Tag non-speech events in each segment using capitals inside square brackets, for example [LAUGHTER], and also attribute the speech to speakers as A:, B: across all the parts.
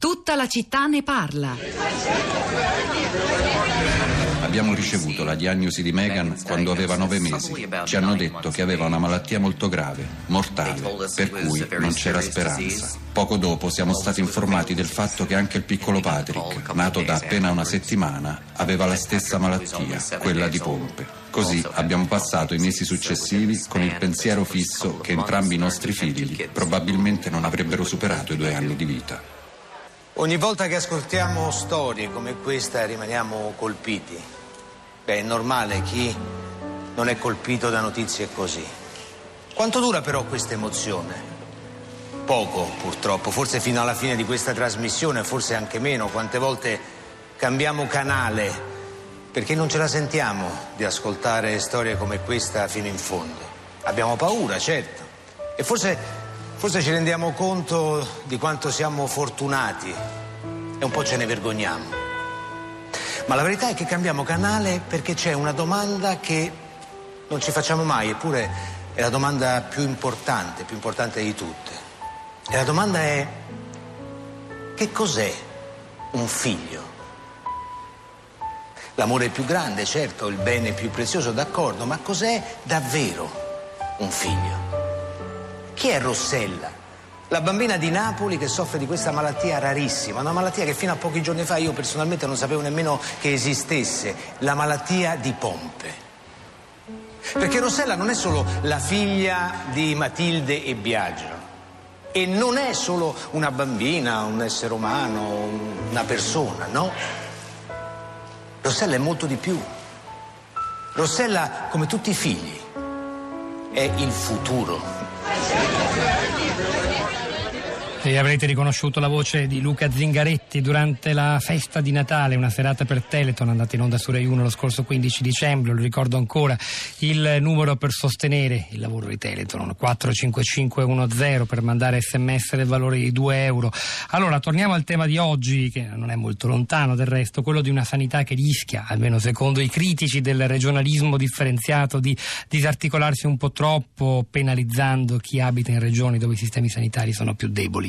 A: Tutta la città ne parla.
B: Abbiamo ricevuto la diagnosi di Meghan quando aveva nove mesi. Ci hanno detto che aveva una malattia molto grave, mortale, per cui non c'era speranza. Poco dopo siamo stati informati del fatto che anche il piccolo Patrick, nato da appena una settimana, aveva la stessa malattia, quella di pompe. Così abbiamo passato i mesi successivi con il pensiero fisso che entrambi i nostri figli probabilmente non avrebbero superato i due anni di vita.
C: Ogni volta che ascoltiamo storie come questa rimaniamo colpiti. Beh, è normale chi non è colpito da notizie così. Quanto dura però questa emozione? Poco, purtroppo, forse fino alla fine di questa trasmissione, forse anche meno. Quante volte cambiamo canale perché non ce la sentiamo di ascoltare storie come questa fino in fondo. Abbiamo paura, certo. E forse Forse ci rendiamo conto di quanto siamo fortunati e un po' ce ne vergogniamo. Ma la verità è che cambiamo canale perché c'è una domanda che non ci facciamo mai, eppure è la domanda più importante, più importante di tutte. E la domanda è che cos'è un figlio? L'amore più grande, certo, il bene più prezioso, d'accordo, ma cos'è davvero un figlio? Chi è Rossella? La bambina di Napoli che soffre di questa malattia rarissima, una malattia che fino a pochi giorni fa io personalmente non sapevo nemmeno che esistesse, la malattia di Pompe. Perché Rossella non è solo la figlia di Matilde e Biagio e non è solo una bambina, un essere umano, una persona, no? Rossella è molto di più. Rossella, come tutti i figli, è il futuro.
D: E avrete riconosciuto la voce di Luca Zingaretti durante la festa di Natale, una serata per Teleton andata in onda su Rai 1 lo scorso 15 dicembre, lo ricordo ancora, il numero per sostenere il lavoro di Teleton 45510 per mandare sms del valore di 2 euro. Allora torniamo al tema di oggi, che non è molto lontano del resto, quello di una sanità che rischia, almeno secondo i critici del regionalismo differenziato, di disarticolarsi un po' troppo, penalizzando chi abita in regioni dove i sistemi sanitari sono più deboli.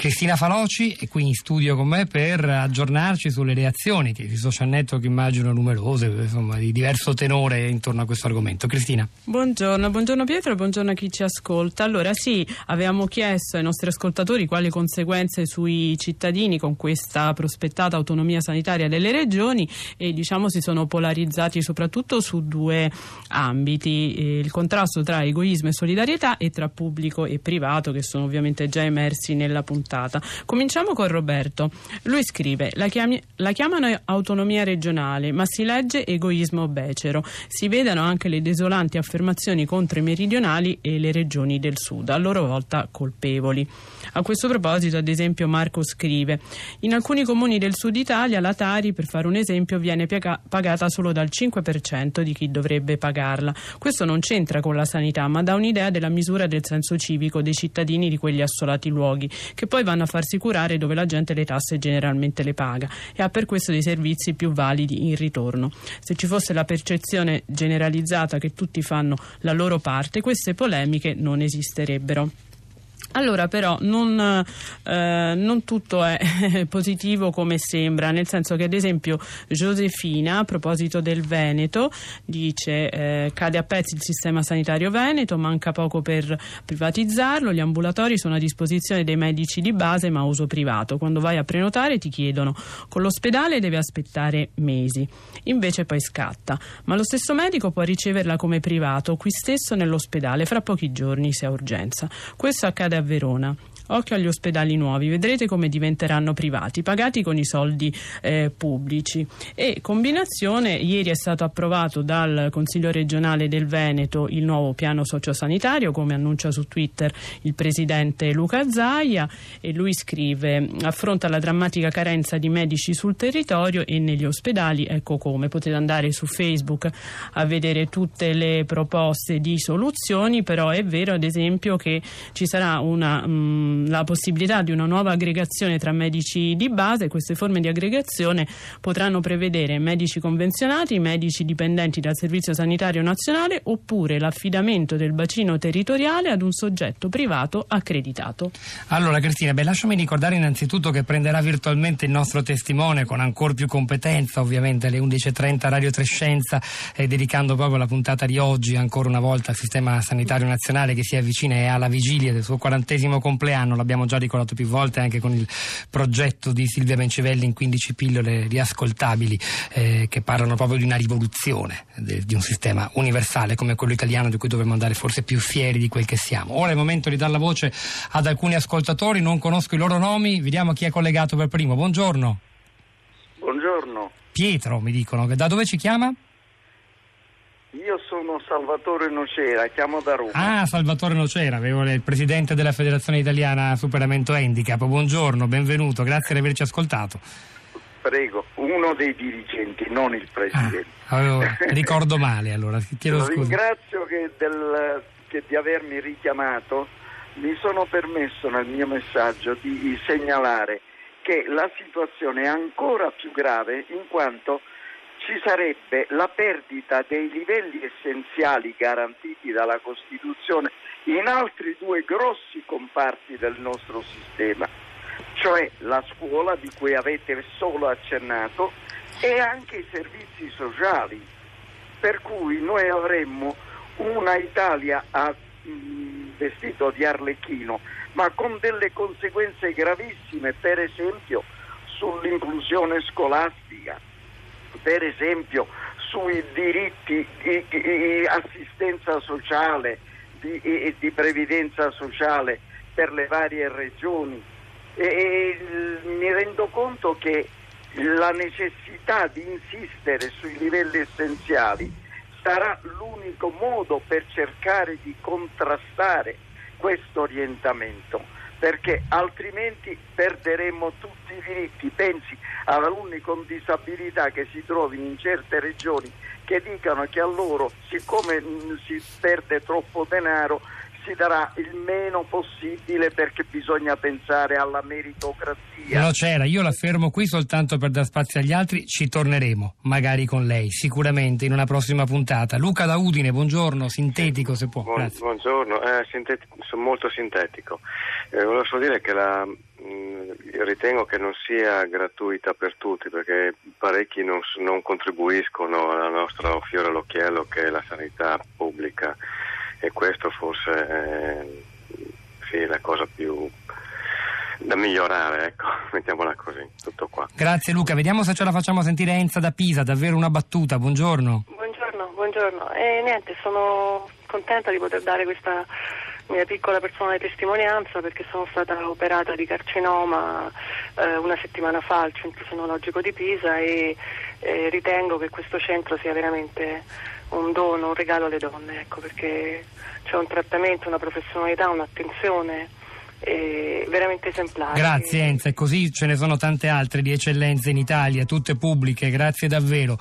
D: Cristina Faloci è qui in studio con me per aggiornarci sulle reazioni che i social network immagino numerose, insomma, di diverso tenore intorno a questo argomento. Cristina.
E: Buongiorno, buongiorno Pietro buongiorno a chi ci ascolta. Allora sì, avevamo chiesto ai nostri ascoltatori quali conseguenze sui cittadini con questa prospettata autonomia sanitaria delle regioni e diciamo si sono polarizzati soprattutto su due ambiti, eh, il contrasto tra egoismo e solidarietà e tra pubblico e privato che sono ovviamente già emersi nella puntata puntata. Cominciamo con Roberto. Lui scrive: la, chiami- la chiamano autonomia regionale, ma si legge egoismo becero. Si vedano anche le desolanti affermazioni contro i meridionali e le regioni del sud, a loro volta colpevoli. A questo proposito, ad esempio, Marco scrive: In alcuni comuni del sud Italia la Tari, per fare un esempio, viene pagata solo dal 5% di chi dovrebbe pagarla. Questo non c'entra con la sanità, ma dà un'idea della misura del senso civico dei cittadini di quegli assolati luoghi, che poi vanno a farsi curare dove la gente le tasse generalmente le paga e ha per questo dei servizi più validi in ritorno. Se ci fosse la percezione generalizzata che tutti fanno la loro parte, queste polemiche non esisterebbero. Allora però non, eh, non, tutto è [LAUGHS] positivo come sembra, nel senso che ad esempio Josefina a proposito del Veneto dice eh, cade a pezzi il sistema sanitario veneto, manca poco per privatizzarlo, gli ambulatori sono a disposizione dei medici di base ma a uso privato, quando vai a prenotare ti chiedono con l'ospedale deve aspettare mesi, invece poi scatta, ma lo stesso medico può riceverla come privato qui stesso nell'ospedale fra pochi giorni se ha urgenza. Questo accade a Verona. Occhio agli ospedali nuovi, vedrete come diventeranno privati, pagati con i soldi eh, pubblici. E combinazione, ieri è stato approvato dal Consiglio regionale del Veneto il nuovo piano sociosanitario, come annuncia su Twitter il presidente Luca Zaia, e lui scrive: affronta la drammatica carenza di medici sul territorio e negli ospedali. Ecco come potete andare su Facebook a vedere tutte le proposte di soluzioni, però è vero ad esempio che ci sarà una. Mh, mm, la possibilità di una nuova aggregazione tra medici di base. Queste forme di aggregazione potranno prevedere medici convenzionati, medici dipendenti dal Servizio Sanitario Nazionale oppure l'affidamento del bacino territoriale ad un soggetto privato accreditato.
D: Allora Cristina, beh, lasciami ricordare innanzitutto che prenderà virtualmente il nostro testimone con ancora più competenza, ovviamente alle 11.30 Radio Trescenza, eh, dedicando proprio la puntata di oggi ancora una volta al sistema sanitario nazionale che si avvicina e alla vigilia del suo quarantesimo compleanno, l'abbiamo già ricordato più volte anche con il progetto di Silvia Bencivelli in 15 pillole riascoltabili eh, che parlano proprio di una rivoluzione de, di un sistema universale come quello italiano di cui dovremmo andare forse più fieri di quel che siamo. Ora è il momento di dare la voce ad alcuni ascoltatori, non conosco i loro nomi, vediamo chi è collegato per primo. Buongiorno.
F: Buongiorno.
D: Pietro mi dicono, da dove ci chiama?
F: Io sono Salvatore Nocera, chiamo da Roma.
D: Ah, Salvatore Nocera, avevo il presidente della Federazione Italiana Superamento Handicap. Buongiorno, benvenuto, grazie di averci ascoltato.
F: Prego, uno dei dirigenti, non il presidente.
D: Ah, avevo, [LAUGHS] ricordo male allora, chiedo scusa.
F: Ringrazio che, del, che di avermi richiamato. Mi sono permesso nel mio messaggio di segnalare che la situazione è ancora più grave in quanto ci sarebbe la perdita dei livelli essenziali garantiti dalla Costituzione in altri due grossi comparti del nostro sistema, cioè la scuola di cui avete solo accennato e anche i servizi sociali, per cui noi avremmo una Italia a, mh, vestito di arlecchino, ma con delle conseguenze gravissime, per esempio sull'inclusione scolastica per esempio sui diritti di, di assistenza sociale, di, di, previdenza sociale per le varie regioni. E, mi rendo conto che la necessità di insistere sui livelli essenziali sarà l'unico modo per cercare di contrastare questo orientamento perché altrimenti perderemo tutti i diritti. Pensi ad alunni con disabilità che si trovino in certe regioni che dicano che a loro, siccome si perde troppo denaro, si darà il meno possibile perché bisogna pensare alla meritocrazia.
D: No, c'era, io la fermo qui soltanto per dar spazio agli altri, ci torneremo, magari con lei, sicuramente in una prossima puntata. Luca da Udine, buongiorno, sintetico se può.
G: Buon, buongiorno, eh, sintetico, molto sintetico. Eh, volevo solo dire che la, mh, mm, ritengo che non sia gratuita per tutti perché parecchi non, non contribuiscono al nostro fiore all'occhiello che è la sanità pubblica e questo forse è sì, la cosa più da migliorare, ecco, [LAUGHS] mettiamola così, tutto qua.
D: Grazie Luca, vediamo se ce la facciamo sentire Enza da Pisa, davvero una battuta, buongiorno.
H: Buongiorno, buongiorno. E niente, sono contenta di poter dare questa mia piccola personale testimonianza perché sono stata operata di carcinoma eh, una settimana fa al centro fenologico di Pisa e eh, ritengo che questo centro sia veramente un dono, un regalo alle donne, ecco, perché c'è un trattamento, una professionalità, un'attenzione eh, veramente esemplare.
D: Grazie Enza, e così ce ne sono tante altre di eccellenze in Italia, tutte pubbliche, grazie davvero.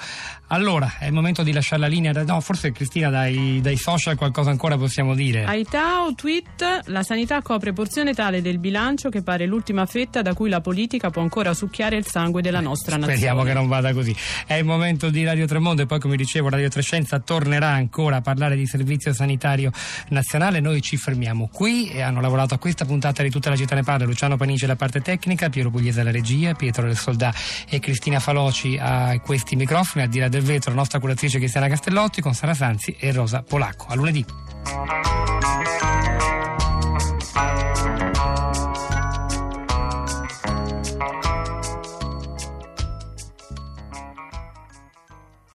D: Allora, è il momento di lasciare la linea, da... no, forse Cristina dai, dai, social qualcosa ancora possiamo dire.
E: Aitao tweet, la sanità copre porzione tale del bilancio che pare l'ultima fetta da cui la politica può ancora succhiare il sangue della nostra
D: Speriamo
E: nazione.
D: Speriamo che non vada così. È il momento di Radio Tremondo e poi come dicevo Radio Trescenza tornerà ancora a parlare di servizio sanitario nazionale, noi ci fermiamo qui e hanno lavorato a questa puntata puntata di tutta la città ne parla, Luciano Panici alla parte tecnica, Piero Pugliese alla regia, Pietro del Soldà e Cristina Faloci a questi microfoni, a dire del vetro la nostra curatrice Cristiana Castellotti con Sara Sanzi e Rosa Polacco. A lunedì.